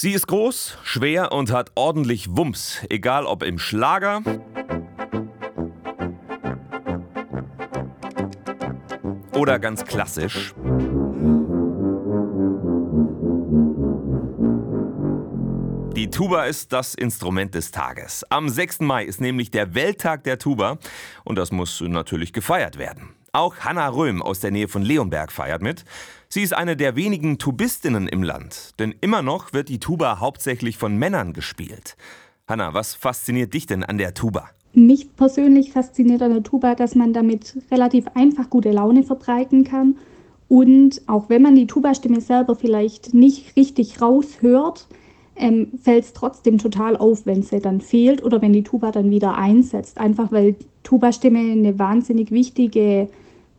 Sie ist groß, schwer und hat ordentlich Wumms, egal ob im Schlager oder ganz klassisch. Die Tuba ist das Instrument des Tages. Am 6. Mai ist nämlich der Welttag der Tuba und das muss natürlich gefeiert werden. Auch Hanna Röhm aus der Nähe von Leonberg feiert mit. Sie ist eine der wenigen Tubistinnen im Land, denn immer noch wird die Tuba hauptsächlich von Männern gespielt. Hanna, was fasziniert dich denn an der Tuba? Mich persönlich fasziniert an der Tuba, dass man damit relativ einfach gute Laune verbreiten kann. Und auch wenn man die Tuba-Stimme selber vielleicht nicht richtig raushört, ähm, fällt es trotzdem total auf, wenn sie dann fehlt oder wenn die Tuba dann wieder einsetzt. Einfach weil Tuba-Stimme eine wahnsinnig wichtige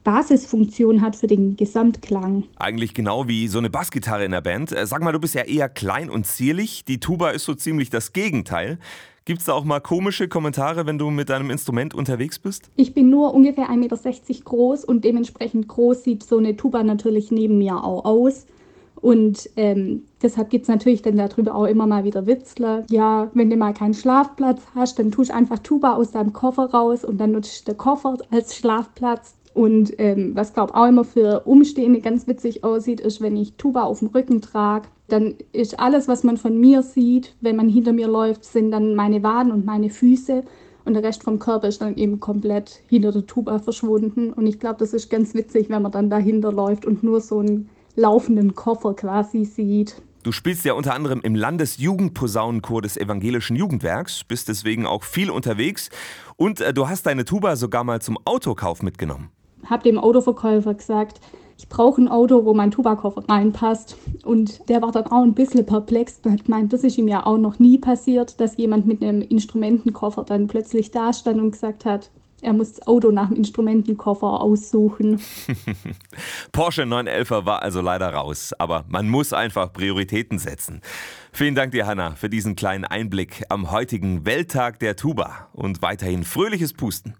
Basisfunktion hat für den Gesamtklang. Eigentlich genau wie so eine Bassgitarre in der Band. Äh, sag mal, du bist ja eher klein und zierlich. Die Tuba ist so ziemlich das Gegenteil. Gibt es da auch mal komische Kommentare, wenn du mit deinem Instrument unterwegs bist? Ich bin nur ungefähr 1,60 Meter groß und dementsprechend groß sieht so eine Tuba natürlich neben mir auch aus. Und ähm, deshalb gibt es natürlich dann darüber auch immer mal wieder Witzler. Ja, wenn du mal keinen Schlafplatz hast, dann tust einfach Tuba aus deinem Koffer raus und dann nutzt du den Koffer als Schlafplatz. Und ähm, was glaube auch immer für Umstehende ganz witzig aussieht, ist, wenn ich Tuba auf dem Rücken trage, dann ist alles, was man von mir sieht, wenn man hinter mir läuft, sind dann meine Waden und meine Füße. Und der Rest vom Körper ist dann eben komplett hinter der Tuba verschwunden. Und ich glaube, das ist ganz witzig, wenn man dann dahinter läuft und nur so ein laufenden Koffer quasi sieht. Du spielst ja unter anderem im Landesjugendposaunenchor des Evangelischen Jugendwerks, bist deswegen auch viel unterwegs und äh, du hast deine Tuba sogar mal zum Autokauf mitgenommen. Hab dem Autoverkäufer gesagt, ich brauche ein Auto, wo mein Tubakoffer reinpasst. Und der war dann auch ein bisschen perplex und hat gemeint, das ist ihm ja auch noch nie passiert, dass jemand mit einem Instrumentenkoffer dann plötzlich da stand und gesagt hat, er muss das Auto nach dem Instrumentenkoffer aussuchen. Porsche 911 war also leider raus, aber man muss einfach Prioritäten setzen. Vielen Dank dir, Hanna, für diesen kleinen Einblick am heutigen Welttag der Tuba und weiterhin fröhliches Pusten.